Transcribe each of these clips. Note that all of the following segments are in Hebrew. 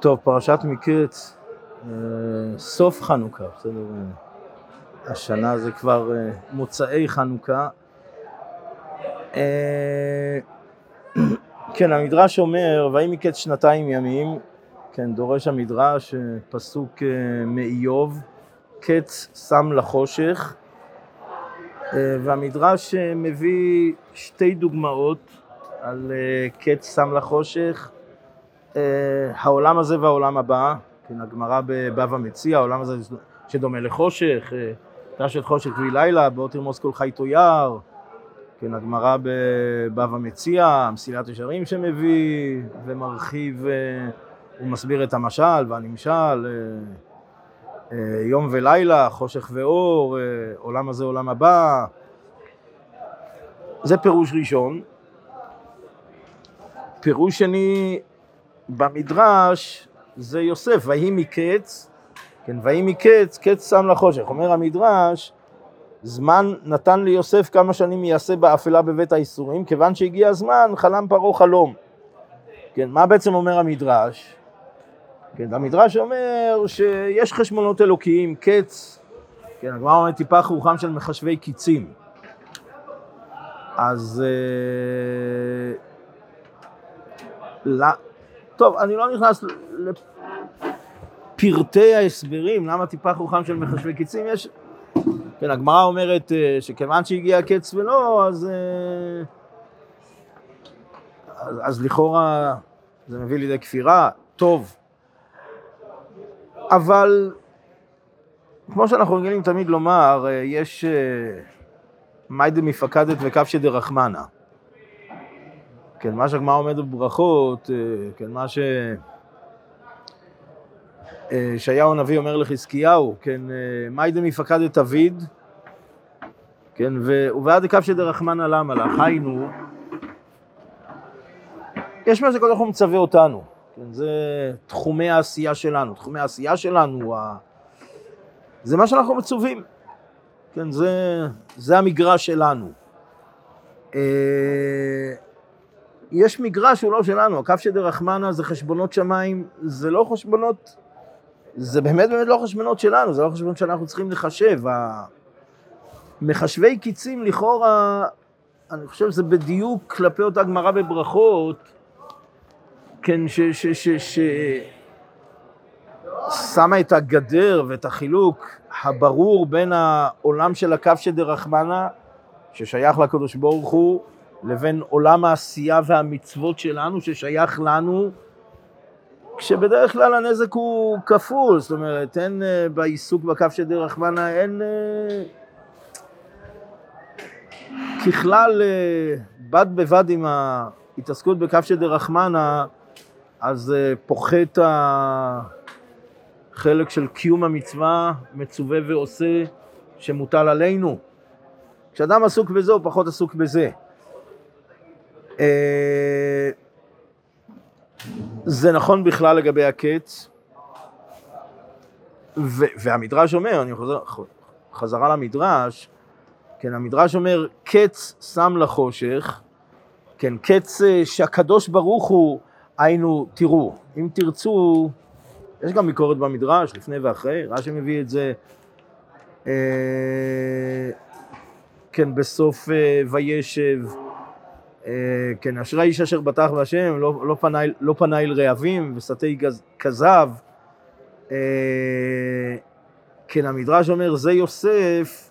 טוב, פרשת מקץ, אה, סוף חנוכה, בסדר? השנה זה כבר אה, מוצאי חנוכה. אה, כן, המדרש אומר, ויהי מקץ שנתיים ימים, כן, דורש המדרש, פסוק מאיוב, קץ שם לחושך, והמדרש מביא שתי דוגמאות על קץ שם לחושך. העולם הזה והעולם הבא, כן, הגמרא בבבא מציע, העולם הזה שדומה לחושך, תשת חושך ולילה, בוא תרמוס כל חי תויר, כן, הגמרא בבבא מציע, מסילת ישרים שמביא ומרחיב ומסביר את המשל והנמשל, יום ולילה, חושך ואור, עולם הזה עולם הבא, זה פירוש ראשון. פירוש שני, במדרש זה יוסף, ויהי מקץ, כן, ויהי מקץ, קץ שם לחושך. אומר המדרש, זמן נתן ליוסף כמה שנים יעשה באפלה בבית האיסורים, כיוון שהגיע הזמן, חלם פרעה חלום. כן, מה בעצם אומר המדרש? כן, המדרש אומר שיש חשבונות אלוקיים, קץ, כן, הגמרא אומרת טיפח רוחם של מחשבי קיצים. אז אה, טוב, אני לא נכנס לפרטי ההסברים, למה טיפח רוחם של מחשבי קיצים, יש... כן, הגמרא אומרת אה, שכיוון שהגיע הקץ ולא, אז, אה, אז, אז לכאורה זה מביא לידי כפירה, טוב. אבל כמו שאנחנו רגילים תמיד לומר, אה, יש מיידה מפקדת וקפשא דרחמנא. כן, מה שהגמרא עומד בברכות, אה, כן, מה ש... אה, ישעיהו הנביא אומר לחזקיהו, כן, אה, מאי דמפקד את אביד, כן, ובעד דקף שדרחמנא למה לך, היינו, יש מה שקודם כל מצווה אותנו, כן, זה תחומי העשייה שלנו, תחומי העשייה שלנו, זה מה שאנחנו מצווים, כן, זה, זה המגרש שלנו. יש מגרש שהוא לא שלנו, הקו של דרחמנה זה חשבונות שמיים, זה לא חשבונות, זה באמת באמת לא חשבונות שלנו, זה לא חשבונות שאנחנו צריכים לחשב. מחשבי קיצים לכאורה, אני חושב שזה בדיוק כלפי אותה גמרא בברכות, כן, ש... ש, ש, ש שמה את הגדר ואת החילוק הברור בין העולם של הקו של דרחמנה, ששייך לקדוש ברוך הוא, לבין עולם העשייה והמצוות שלנו ששייך לנו, כשבדרך כלל הנזק הוא כפול, זאת אומרת, אין אה, בעיסוק בכף של דרך מנה, אין... אה, ככלל, אה, בד בבד עם ההתעסקות בכף של דרך מנה, אז פוחת החלק של קיום המצווה, מצווה ועושה, שמוטל עלינו. כשאדם עסוק בזה, הוא פחות עסוק בזה. אה, זה נכון בכלל לגבי הקץ, והמדרש אומר, אני חוזר חזרה למדרש, כן, המדרש אומר, קץ שם לחושך, כן, קץ אה, שהקדוש ברוך הוא, היינו, תראו, אם תרצו, יש גם ביקורת במדרש, לפני ואחרי, רש"י מביא את זה, אה, כן, בסוף וישב, אה, כן, אשרי האיש אשר בטח בהשם, לא, לא, פנה, לא פנה רעבים וסטי כזב. אה, כן, המדרש אומר, זה יוסף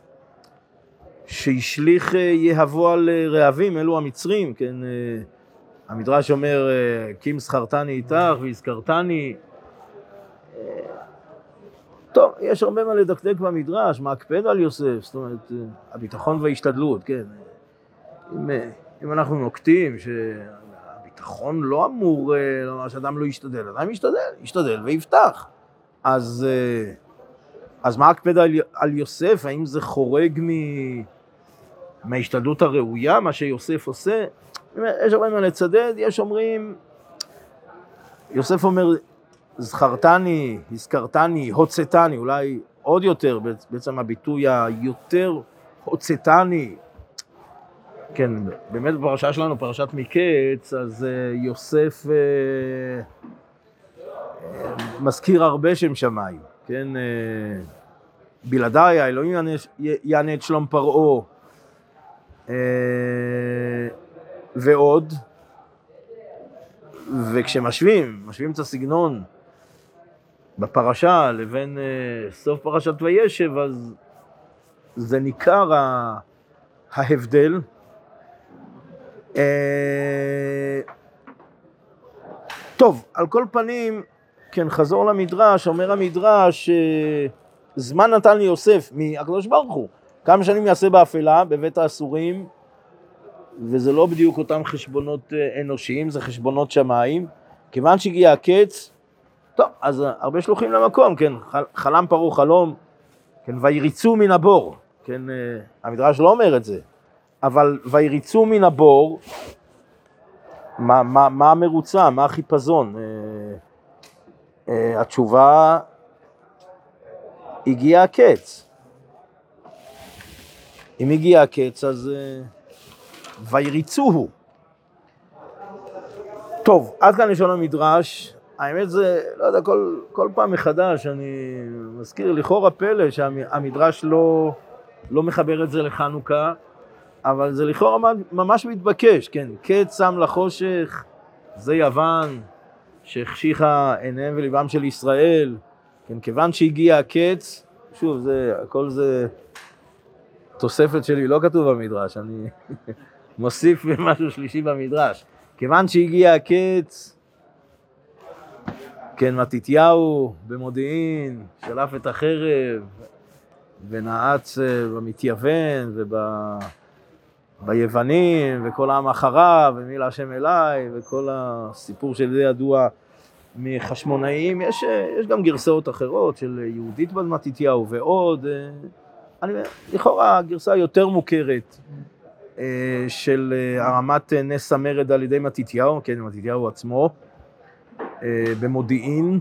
שהשליך אה, יהבו על רעבים, אלו המצרים, כן, המדרש אומר, כי אם זכרתני איתך והזכרתני. טוב, יש הרבה מה לדקדק במדרש, מה הקפד על יוסף, זאת אומרת, הביטחון וההשתדלות, כן. אם אנחנו נוקטים שהביטחון לא אמור אה, לומר שאדם לא ישתדל, אדם ישתדל, ישתדל ויפתח. אז, אה, אז מה הקפדה על, על יוסף? האם זה חורג מ... מההשתדלות הראויה, מה שיוסף עושה? יש הרבה מה לצדד, יש אומרים, יוסף אומר, זכרתני, הזכרתני, הוצאתני, אולי עוד יותר, בעצם הביטוי היותר הוצאתני, כן, באמת בפרשה שלנו, פרשת מקץ, אז uh, יוסף uh, uh, מזכיר הרבה שם שמיים, כן? בלעדיי האלוהים יענה, את שלום פרעה ועוד. וכשמשווים, משווים את הסגנון בפרשה לבין סוף פרשת וישב, אז זה ניכר ההבדל. Uh, טוב, על כל פנים, כן, חזור למדרש, אומר המדרש, uh, זמן נתן לי יוסף מהקדוש ברוך הוא, כמה שנים יעשה באפלה, בבית האסורים, וזה לא בדיוק אותם חשבונות אנושיים, זה חשבונות שמיים. כיוון שהגיע הקץ, טוב, אז הרבה שלוחים למקום, כן, חלם פרעה חלום, כן, ויריצו מן הבור, כן, המדרש לא אומר את זה, אבל ויריצו מן הבור, מה, מה, מה המרוצה, מה החיפזון? אה, אה, התשובה, הגיע הקץ. אם הגיע הקץ, אז אה, ויריצוהו. טוב, עד כאן לשון המדרש. האמת זה, לא יודע, כל, כל פעם מחדש אני מזכיר לכאורה פלא שהמדרש לא, לא מחבר את זה לחנוכה, אבל זה לכאורה ממש מתבקש, כן, קץ שם לחושך, זה יוון שהחשיכה עיניהם וליבם של ישראל, כן, כיוון שהגיע הקץ, שוב, זה, הכל זה תוספת שלי, לא כתוב במדרש, אני מוסיף משהו שלישי במדרש. כיוון שהגיע הקץ, כן, מתתיהו במודיעין, שלף את החרב ונעץ אה, במתייוון וביוונים וכל העם אחריו ומי להשם אליי וכל הסיפור של זה ידוע מחשמונאים, יש, יש גם גרסאות אחרות של יהודית בן מתתיהו ועוד, אה, אני, לכאורה הגרסה היותר מוכרת אה, של אה, הרמת נס המרד על ידי מתתיהו, כן, מתתיהו עצמו, במודיעין.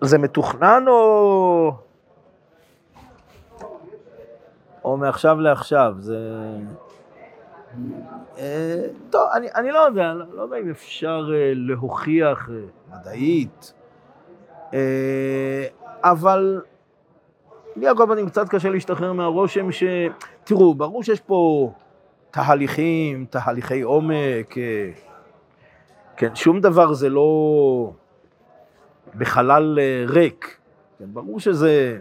זה מתוכנן או... או מעכשיו לעכשיו? זה... אה, טוב, אני, אני לא יודע, לא, לא יודע אם אפשר אה, להוכיח אה, מדעית, אבל לי על כל קצת קשה להשתחרר מהרושם ש... תראו, ברור שיש פה תהליכים, תהליכי עומק, כן, שום דבר זה לא בחלל ריק, כן, ברור שזה,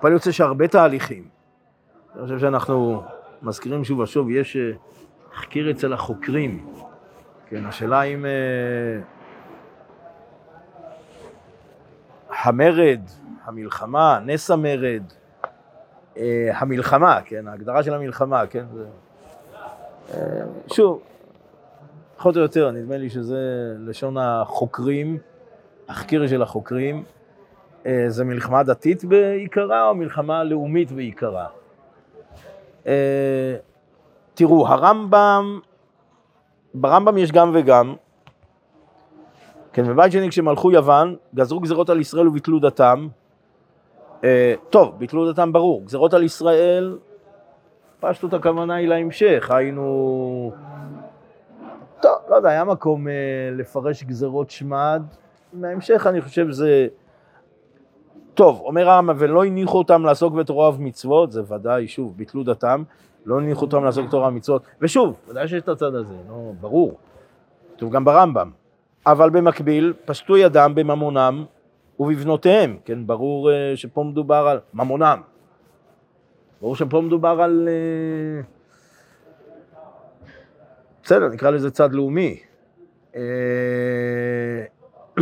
פועל יוצא שהרבה תהליכים. אני חושב שאנחנו מזכירים שוב ושוב, יש תחקיר אה, אצל החוקרים. כן, השאלה אם uh, המרד, המלחמה, נס המרד, uh, המלחמה, כן, ההגדרה של המלחמה, כן, זה... Uh, שוב, פחות או יותר, נדמה לי שזה לשון החוקרים, החקיר של החוקרים. Uh, זה מלחמה דתית בעיקרה או מלחמה לאומית בעיקרה? אה, תראו, הרמב"ם, ברמב"ם יש גם וגם. כן, בבית שני כשמלכו יוון, גזרו גזרות על ישראל וביטלו דתם. אה, טוב, ביטלו דתם ברור, גזרות על ישראל, פשטות הכוונה היא להמשך, היינו... טוב, לא יודע, היה מקום אה, לפרש גזרות שמד. מההמשך אני חושב זה... טוב, אומר הרמב"ם, ולא הניחו אותם לעסוק בתורה ובמצוות, זה ודאי, שוב, ביטלו דתם, לא הניחו אותם לעסוק בתורה ובמצוות, ושוב, ודאי שיש את הצד הזה, לא, ברור, כתוב גם ברמב"ם, אבל במקביל, פשטו ידם בממונם ובבנותיהם, כן, ברור uh, שפה מדובר על ממונם, ברור שפה מדובר על... Uh, בסדר, נקרא לזה צד לאומי. Uh,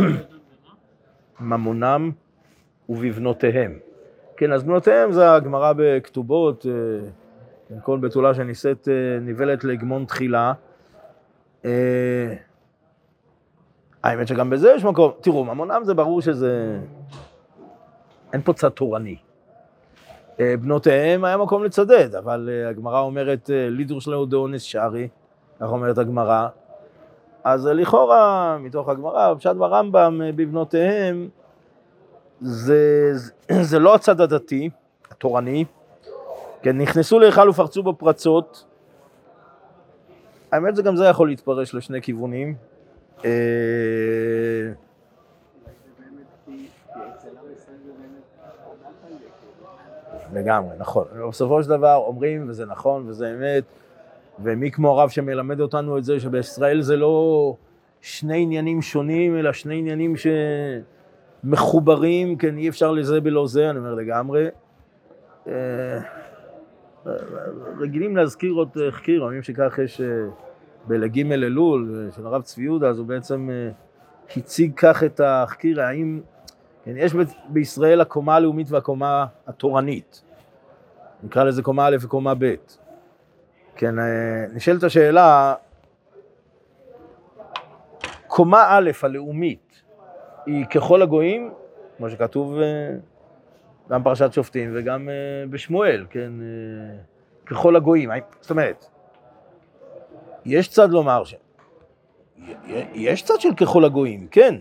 ממונם ובבנותיהם. כן, אז בנותיהם זה הגמרא בכתובות, אה, כל בתולה שנישאת אה, נבלת להגמון תחילה. אה, האמת שגם בזה יש מקום, תראו, ממונם זה ברור שזה, אין פה צד תורני. בנותיהם היה מקום לצדד, אבל הגמרא אומרת, לידור שלנו דאונס שרי, כך אומרת הגמרא. אז לכאורה, מתוך הגמרא, פשט ברמב"ם, בבנותיהם, זה, זה לא הצד הדתי, התורני, כן, נכנסו להיכל ופרצו בו פרצות. האמת זה גם זה יכול להתפרש לשני כיוונים. אה, לגמרי, נכון. בסופו של דבר אומרים, וזה נכון, וזה אמת, ומי כמו הרב שמלמד אותנו את זה, שבישראל זה לא שני עניינים שונים, אלא שני עניינים שמחוברים, כן, אי אפשר לזה בלא זה, אני אומר לגמרי. אה, רגילים להזכיר עוד חקיר, אומרים שכך יש אה, בל"ג אלול של הרב צבי יהודה, אז הוא בעצם אה, הציג כך את החקיר, האם, כן, יש בישראל הקומה הלאומית והקומה התורנית, נקרא לזה קומה א' וקומה ב'. כן, אה, נשאלת השאלה, קומה א' הלאומית היא ככל הגויים, כמו שכתוב גם פרשת שופטים וגם בשמואל, כן, ככל הגויים. זאת אומרת, יש צד לומר ש... יש צד של ככל הגויים, כן.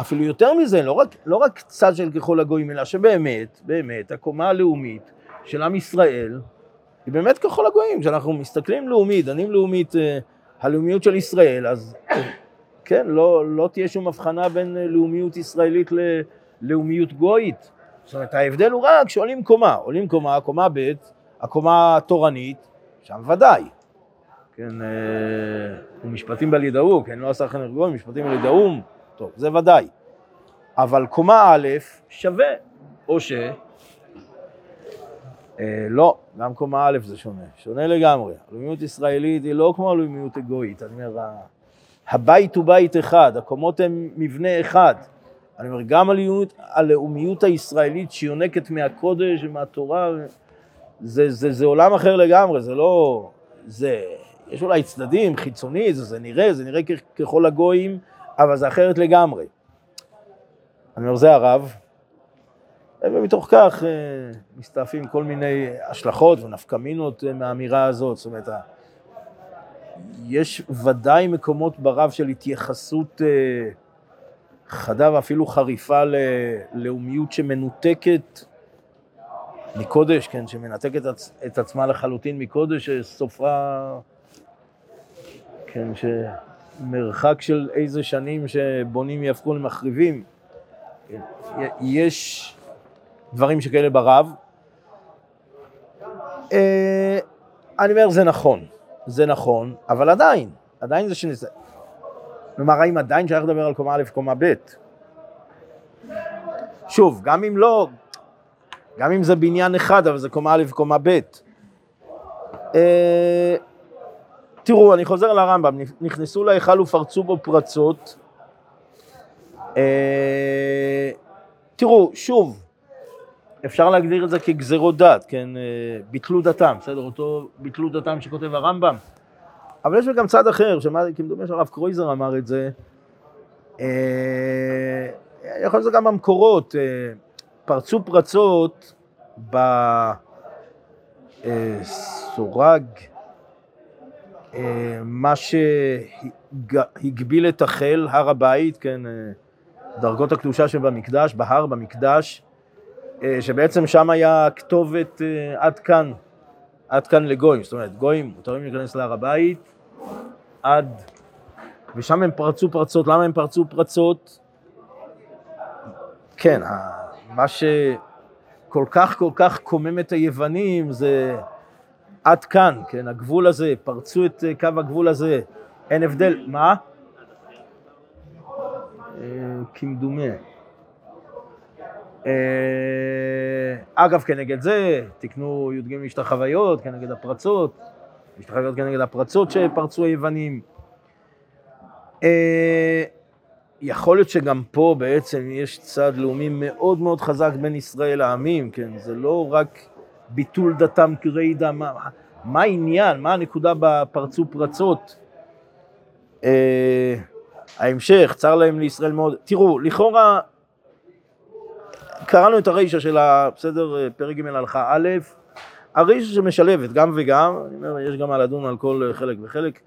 אפילו יותר מזה, לא רק, לא רק צד של ככל הגויים, אלא שבאמת, באמת, הקומה הלאומית של עם ישראל היא באמת ככל הגויים. כשאנחנו מסתכלים לאומית, דנים לאומית, אה, הלאומיות של ישראל, אז כן, לא, לא תהיה שום הבחנה בין לאומיות ישראלית ללאומיות גויית. זאת אומרת, ההבדל הוא רק שעולים קומה, עולים קומה, קומה ב', הקומה התורנית, שם ודאי. כן, אה, ומשפטים בל ידעו, כן, לא עשה לכם ארגון, משפטים בל ידעו, טוב, זה ודאי. אבל קומה א' שווה, או ש... אה, לא, גם קומה א' זה שונה, שונה לגמרי. הלאומיות ישראלית היא לא כמו הלאומיות אגואית, אני אומר, הבית הוא בית אחד, הקומות הן מבנה אחד. אני אומר, גם הלאומיות, הלאומיות הישראלית שיונקת מהקודש ומהתורה, זה, זה, זה עולם אחר לגמרי, זה לא... זה יש אולי צדדים, חיצוני, זה, זה נראה, זה נראה ככל הגויים, אבל זה אחרת לגמרי. אני אומר, זה הרב, ומתוך כך אה, מסתעפים כל מיני השלכות ונפקמינות אה, מהאמירה הזאת. זאת אומרת, יש ודאי מקומות ברב של התייחסות אה, חדה ואפילו חריפה ללאומיות שמנותקת מקודש, כן, שמנתקת את עצמה לחלוטין מקודש, סופה כן, שמרחק של איזה שנים שבונים יהפכו למחריבים. כן, יש דברים שכאלה ברב. אה, אני אומר, זה נכון, זה נכון, אבל עדיין, עדיין זה שנזה. כלומר, האם עדיין שייך לדבר על קומה א' וקומה ב'? שוב, גם אם לא, גם אם זה בניין אחד, אבל זה קומה א' וקומה ב'. אה, תראו, אני חוזר לרמב"ם, נכנסו להיכל ופרצו בו פרצות. אה, תראו, שוב, אפשר להגדיר את זה כגזירות דת, כן, אה, ביטלו דתם, בסדר? אותו ביטלו דתם שכותב הרמב"ם. אבל יש גם צד אחר, שמה, כמדומה שהרב קרויזר אמר את זה, אה, יכול להיות שזה גם במקורות, פרצו פרצות בסורג, אה, מה שהגביל את החל, הר הבית, כן, אה, דרגות הקדושה שבמקדש, בהר, במקדש, אה, שבעצם שם היה כתובת עד כאן, עד כאן לגויים, זאת אומרת, גויים מותרים להיכנס להר הבית, עד, ושם הם פרצו פרצות, למה הם פרצו פרצות? כן, מה שכל כך כל כך קומם את היוונים זה עד כאן, כן, הגבול הזה, פרצו את אה, קו הגבול הזה, אין הבדל, מה? אה, כמדומה. אה, אגב, כנגד זה, תקנו י"ג משתחוויות, כנגד הפרצות, משתחוויות כנגד הפרצות שפרצו היוונים. יכול להיות שגם פה בעצם יש צד לאומי מאוד מאוד חזק בין ישראל לעמים, כן? זה לא רק ביטול דתם כרעידה, מה, מה העניין, מה הנקודה בפרצו פרצות? אה, ההמשך, צר להם לישראל מאוד. תראו, לכאורה, קראנו את הרישה של בסדר, פרק ג' הלכה א', הרישה שמשלבת גם וגם, אני אומר, יש גם מה לדון על כל חלק וחלק.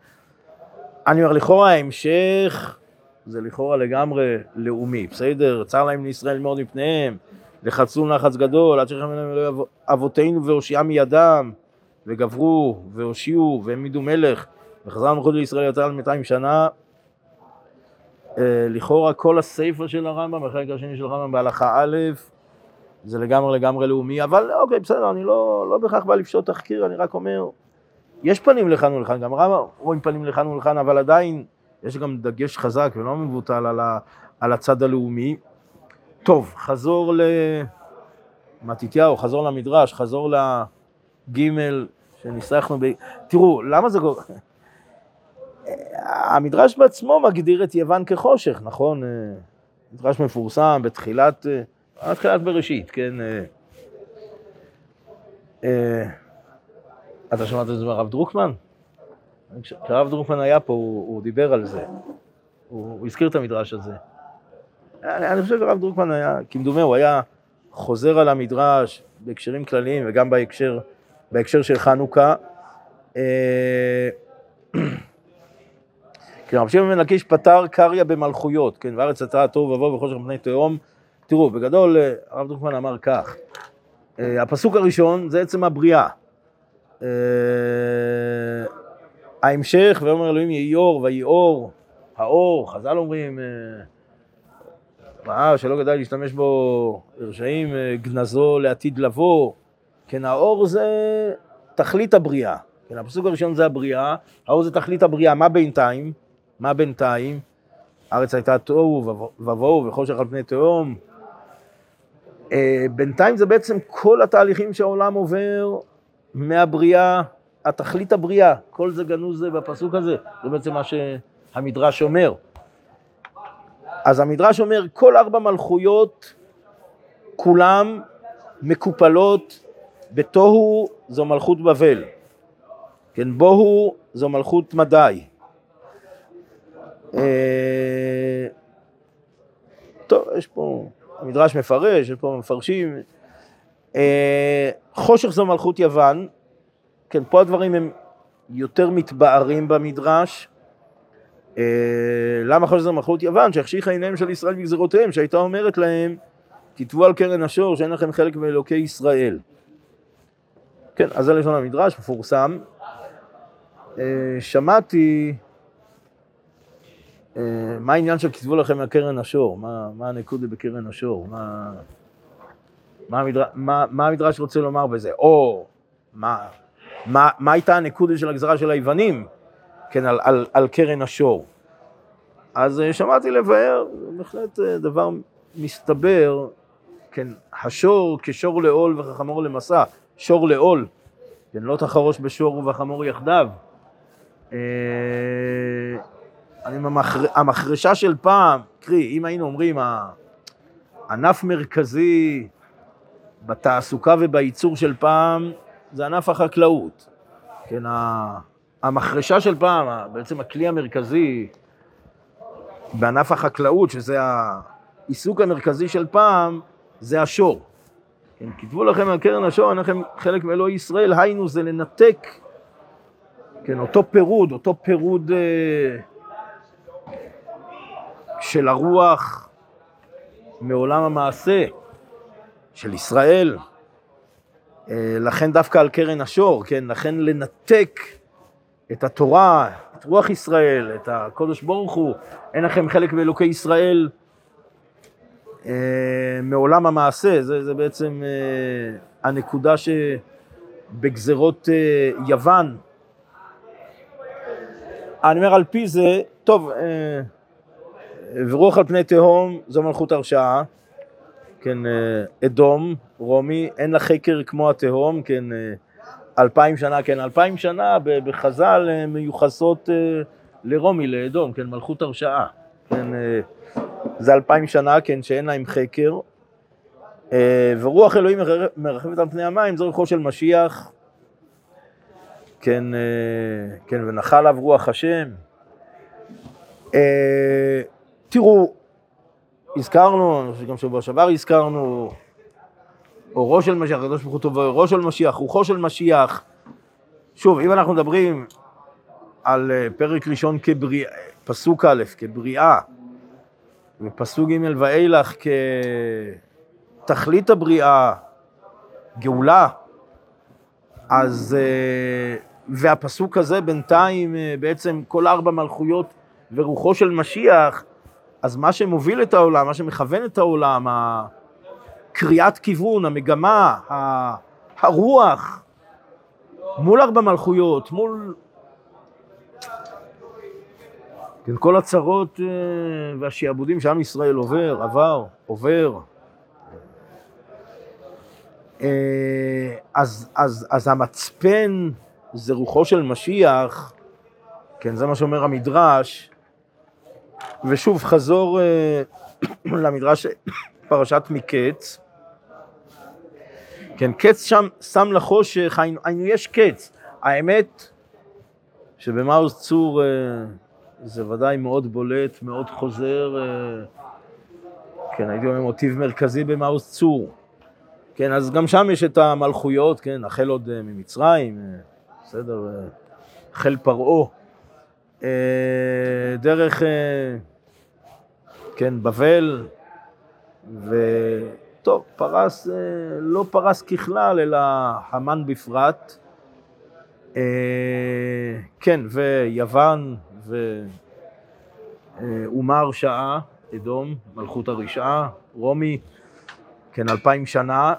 אני אומר, לכאורה ההמשך זה לכאורה לגמרי לאומי, בסדר? צר להם לישראל מאוד מפניהם, לחצו נחץ גדול, עד שכם אליהם אלוהי אבותינו והושיעם מידם, וגברו, והושיעו, והעמידו מלך, וחזר המלכות לישראל יותר על 200 שנה. אה, לכאורה כל הסיפא של הרמב"ם, החלק השני של הרמב"ם בהלכה א', זה לגמרי לגמרי לאומי, אבל אוקיי, בסדר, אני לא, לא בהכרח בא לפשוט תחקיר, אני רק אומר, יש פנים לכאן ולכאן, גם הרמב"ם רואים פנים לכאן ולכאן, אבל עדיין יש גם דגש חזק ולא מבוטל על, ה, על הצד הלאומי. טוב, חזור למתתיהו, חזור למדרש, חזור לגימל שניסחנו ב... תראו, למה זה קורה? המדרש בעצמו מגדיר את יוון כחושך, נכון? מדרש מפורסם בתחילת, תחילת בראשית, כן? אתה שמעת את זה מהרב דרוקמן? כשהרב דרוקמן היה פה, הוא, הוא דיבר על זה. הוא, הוא הזכיר את המדרש הזה. אני, אני חושב שהרב דרוקמן היה, כמדומה, הוא היה חוזר על המדרש בהקשרים כלליים וגם בהקשר, בהקשר של חנוכה. אה, כן, רב שמעון בן לקיש פתר קריא במלכויות, כן, וארץ יצאה תוהו ובוהו וחושך פני תהום. תראו, בגדול אה, הרב דרוקמן אמר כך, אה, הפסוק הראשון זה עצם הבריאה. ההמשך, ואומר אלוהים יהי אור ויהי אור, האור, חז"ל אומרים, ראה שלא כדאי להשתמש בו רשעים, גנזו לעתיד לבוא, כן, האור זה תכלית הבריאה, כן, הפסוק הראשון זה הבריאה, האור זה תכלית הבריאה, מה בינתיים? מה בינתיים? הארץ הייתה תוהו ובוהו וחושך על פני תהום. אה, בינתיים זה בעצם כל התהליכים שהעולם עובר מהבריאה, התכלית הבריאה, כל זה גנוז בפסוק הזה, זה בעצם מה שהמדרש אומר. אז המדרש אומר, כל ארבע מלכויות, כולם מקופלות בתוהו זו מלכות בבל, כן, בוהו זו מלכות מדי. אה, טוב, יש פה, המדרש מפרש, יש פה מפרשים. אה, חושך זו מלכות יוון, כן, פה הדברים הם יותר מתבארים במדרש. אה, למה חושך זו מלכות יוון? שהחשיכה עיניהם של ישראל בגזרותיהם, שהייתה אומרת להם, כתבו על קרן השור שאין לכם חלק מאלוקי ישראל. כן, אז זה לשון המדרש, מפורסם. שמעתי מה העניין של כתבו לכם מהקרן השור? מה, מה הנקודה בקרן השור? מה, מה, המדרש, מה, מה המדרש רוצה לומר בזה? או מה, מה, מה הייתה הנקודה של הגזרה של היוונים, כן, על, על, על קרן השור? אז אה, שמעתי לבאר, בהחלט אה, דבר מסתבר, כן, השור כשור לעול וכחמור למסע, שור לעול, כן, לא תחרוש בשור ובחמור יחדיו. אני המחר... המחרשה של פעם, קרי, אם היינו אומרים, ענף מרכזי בתעסוקה ובייצור של פעם, זה ענף החקלאות. כן, המחרשה של פעם, בעצם הכלי המרכזי בענף החקלאות, שזה העיסוק המרכזי של פעם, זה השור. כן, כתבו לכם על קרן השור, אין לכם חלק מאלוהי ישראל, היינו זה לנתק, כן, אותו פירוד, אותו פירוד... אה, של הרוח מעולם המעשה של ישראל. אה, לכן דווקא על קרן השור, כן? לכן לנתק את התורה, את רוח ישראל, את הקודש ברוך הוא, אין לכם חלק באלוקי ישראל אה, מעולם המעשה, זה, זה בעצם אה, הנקודה שבגזרות יוון. אני אומר על פי זה, טוב, ורוח על פני תהום זו מלכות הרשעה, כן, אה, אדום, רומי, אין לה חקר כמו התהום, כן, אה, אלפיים שנה, כן, אלפיים שנה בחז"ל אה, מיוחסות לרומי, לאדום, כן, מלכות הרשעה, כן, זה אלפיים שנה, כן, שאין להם חקר, ורוח אלוהים מרחבת על פני המים, זו רוחו של משיח, כן, כן, ונחל עליו רוח השם. תראו, הזכרנו, שגם שבוע שעבר הזכרנו, אורו של משיח, הקדוש ברוך הוא טוב, אורו של משיח, רוחו של משיח. שוב, אם אנחנו מדברים על אה, פרק ראשון כבריאה, פסוק א', כבריאה, ופסוק ג' ואילך כתכלית הבריאה, גאולה, אז, אה, והפסוק הזה בינתיים, אה, בעצם כל ארבע מלכויות ורוחו של משיח, אז מה שמוביל את העולם, מה שמכוון את העולם, הקריאת כיוון, המגמה, הרוח, מול ארבע מלכויות, מול... כן, כל הצרות אה, והשיעבודים שעם ישראל עובר, עבר, עובר. אה, אז, אז, אז המצפן זה רוחו של משיח, כן, זה מה שאומר המדרש, ושוב, חזור אה, למדרש פרשת מקץ. כן, קץ שם שם לחושך, היינו, יש קץ. האמת שבמאוס צור אה, זה ודאי מאוד בולט, מאוד חוזר, אה, כן, הייתי אומר מוטיב מרכזי במאוס צור. כן, אז גם שם יש את המלכויות, כן, החל עוד ממצרים, בסדר, החל פרעה. דרך כן, בבל, וטוב, פרס, אה, לא פרס ככלל, אלא המן בפרט. אה, כן, ויוון, ואומה הרשעה, אדום, מלכות הרשעה, רומי, כן, אלפיים שנה,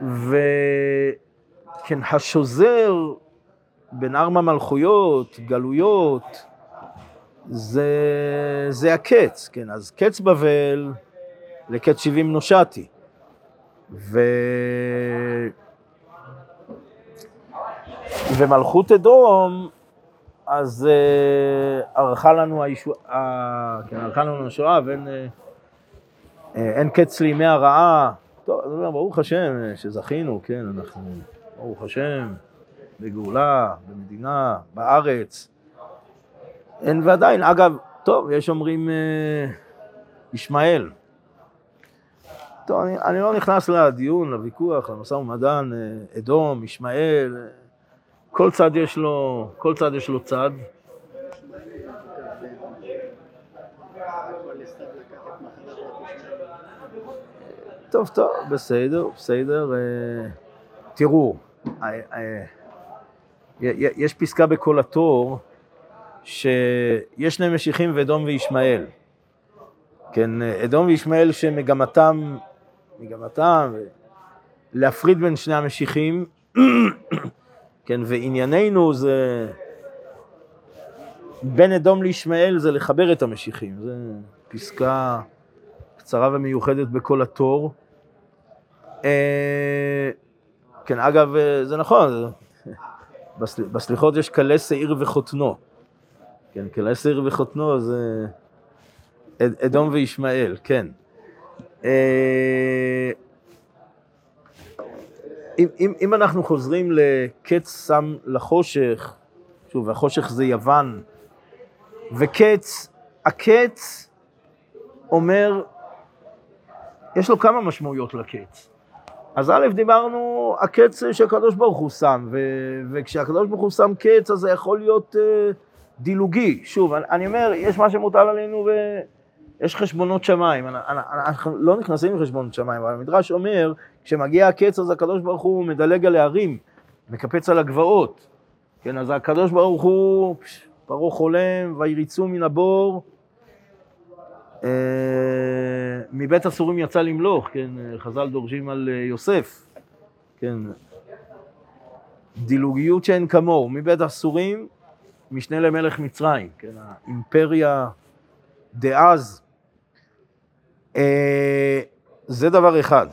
וכן, השוזר בין ארבע מלכויות, גלויות, זה, זה הקץ, כן, אז קץ בבל לקץ 70 נושעתי. ו... ומלכות אדום, אז uh, ערכה לנו הישוע... uh, כן, ערכה לנו השואה ואין uh, אין קץ לימי הרעה. טוב, ברוך השם שזכינו, כן, אנחנו, ברוך השם, בגאולה, במדינה, בארץ. אין ועדיין, אגב, טוב, יש אומרים אה, ישמעאל. טוב, אני, אני לא נכנס לדיון, לוויכוח, למשא ומתן, אה, אדום, ישמעאל, אה, כל צד יש לו, כל צד יש לו צד. טוב, טוב, בסדר, בסדר. תראו, יש פסקה בכל התור, שיש שני משיחים ואדום וישמעאל. כן, אדום וישמעאל שמגמתם, מגמתם, להפריד בין שני המשיחים, כן, וענייננו זה, בין אדום לישמעאל זה לחבר את המשיחים, זו פסקה קצרה ומיוחדת בכל התור. אה, כן, אגב, זה נכון, בסליחות יש כלה שעיר וחותנו. כן, כלעשר וחותנו זה אדום וישמעאל, כן. אה, אם, אם, אם אנחנו חוזרים לקץ שם לחושך, שוב, החושך זה יוון, וקץ, הקץ אומר, יש לו כמה משמעויות לקץ. אז א', דיברנו, הקץ שהקדוש ברוך הוא שם, ו- וכשהקדוש ברוך הוא שם קץ, אז זה יכול להיות... Uh, דילוגי. שוב, אני, אני אומר, יש מה שמוטל עלינו ויש חשבונות שמיים. אנחנו לא נכנסים לחשבונות שמיים, אבל המדרש אומר, כשמגיע הקץ אז הקדוש ברוך הוא מדלג על הערים, מקפץ על הגבעות. כן, אז הקדוש ברוך הוא, פרעה חולם, ויריצו מן הבור. אה, מבית אסורים יצא למלוך, כן, חז"ל דורשים על אה, יוסף, כן, דילוגיות שאין כמוהו, מבית אסורים משנה למלך מצרים, כן, האימפריה דאז. אה, זה דבר אחד,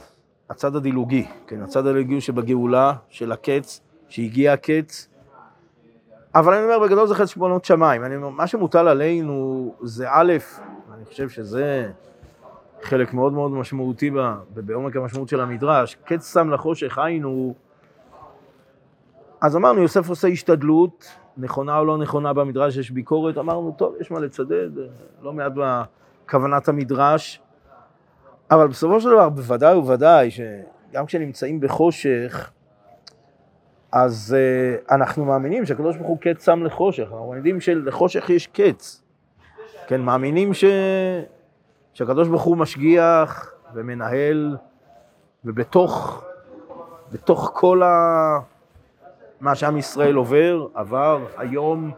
הצד הדילוגי, כן, הצד הדילוגי שבגאולה, של הקץ, שהגיע הקץ. אבל אני אומר, בגדול זה חשבונות שמיים. אני אומר, מה שמוטל עלינו זה א', אני חושב שזה חלק מאוד מאוד משמעותי בעומק המשמעות של המדרש, קץ שם לחושך היינו, אז אמרנו, יוסף עושה השתדלות, נכונה או לא נכונה במדרש, יש ביקורת, אמרנו, טוב, יש מה לצדד, לא מעט בכוונת המדרש, אבל בסופו של דבר, בוודאי ובוודאי, שגם כשנמצאים בחושך, אז uh, אנחנו מאמינים שהקדוש ברוך הוא קץ שם לחושך, אנחנו יודעים שלחושך יש קץ, כן, מאמינים ש... שהקדוש ברוך הוא משגיח ומנהל, ובתוך בתוך כל ה... מה שעם ישראל עובר, עבר, היום,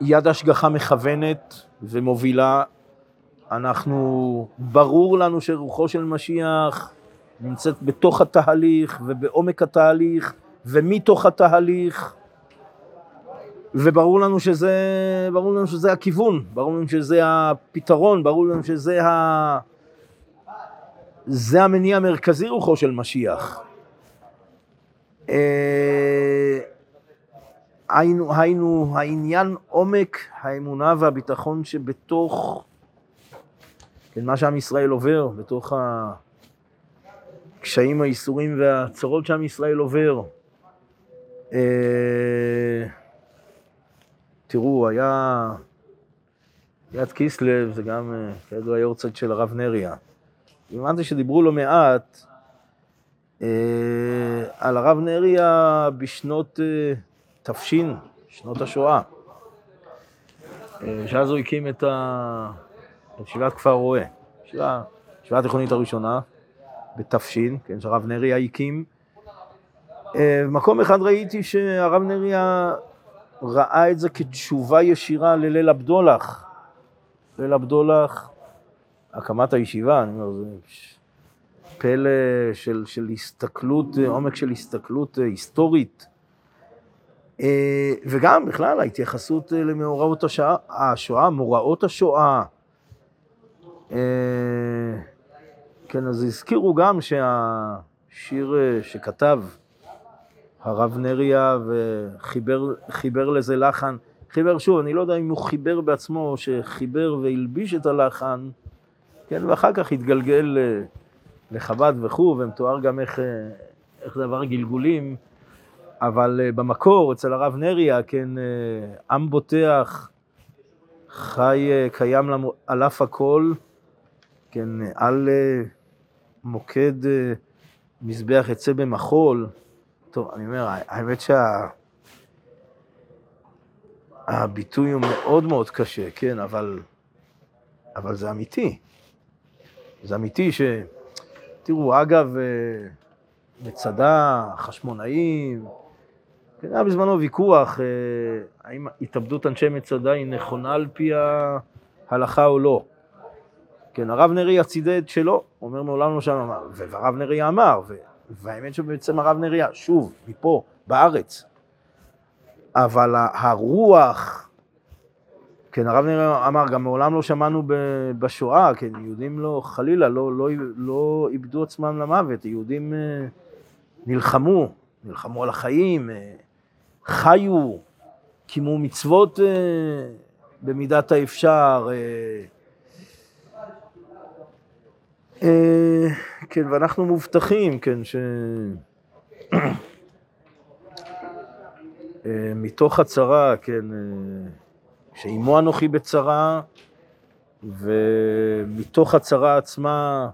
יד השגחה מכוונת ומובילה. אנחנו, ברור לנו שרוחו של משיח נמצאת בתוך התהליך ובעומק התהליך ומתוך התהליך, וברור לנו שזה, ברור לנו שזה הכיוון, ברור לנו שזה הפתרון, ברור לנו שזה ה... זה המניע המרכזי רוחו של משיח. אה, היינו, היינו, העניין עומק האמונה והביטחון שבתוך, כן, מה שעם ישראל עובר, בתוך הקשיים, האיסורים והצרות שעם ישראל עובר. תראו, היה יד קיסלב, זה גם אה, כידוע היורצייט של הרב נריה. הבנתי שדיברו לא מעט אה, על הרב נריה בשנות אה, תפשין, שנות השואה. אה, שאז הוא הקים את, ישיבת כפר רועה, ישיבה, התיכונית הראשונה, בתפשין, כן, שהרב נריה הקים. במקום אחד ראיתי שהרב נריה ראה את זה כתשובה ישירה לליל הבדולח. ליל הבדולח, הקמת הישיבה, אני אומר, זה פלא של, של הסתכלות, עומק של הסתכלות היסטורית. אה, וגם בכלל ההתייחסות למאורעות השואה, השואה, מוראות השואה. אה, כן, אז הזכירו גם שהשיר אה, שכתב הרב נריה וחיבר לזה לחן, חיבר שוב, אני לא יודע אם הוא חיבר בעצמו שחיבר והלביש את הלחן, כן, ואחר כך התגלגל לחב"ד וכו', ומתואר גם איך, איך זה עבר גלגולים. אבל uh, במקור, אצל הרב נריה, כן, עם בוטח, חי, קיים למ... על אף הכל, כן, על מוקד מזבח יצא במחול. טוב, אני אומר, האמת שהביטוי שה... הוא מאוד מאוד קשה, כן, אבל, אבל זה אמיתי. זה אמיתי ש... תראו, אגב, מצדה, חשמונאים, כן, היה בזמנו ויכוח, אה, האם התאבדות אנשי מצדה היא נכונה על פי ההלכה או לא. כן, הרב נריה צידד שלא, הוא אומר מעולם לא שם אמר, והרב נריה אמר, והאמת שבעצם הרב נריה, שוב, מפה, בארץ, אבל הרוח, כן, הרב נריה אמר, גם מעולם לא שמענו בשואה, כן, יהודים לא, חלילה, לא, לא, לא איבדו עצמם למוות, יהודים אה, נלחמו, נלחמו על החיים, אה, חיו, קיימו מצוות אה, במידת האפשר. אה, כן, ואנחנו מובטחים, כן, ש... אה, מתוך הצרה, כן, אה, שעימו אנוכי בצרה, ומתוך הצרה עצמה,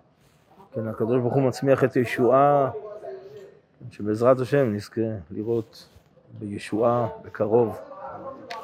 כן, הקדוש ברוך הוא מצמיח את ישועה, שבעזרת השם נזכה לראות בישועה בקרוב.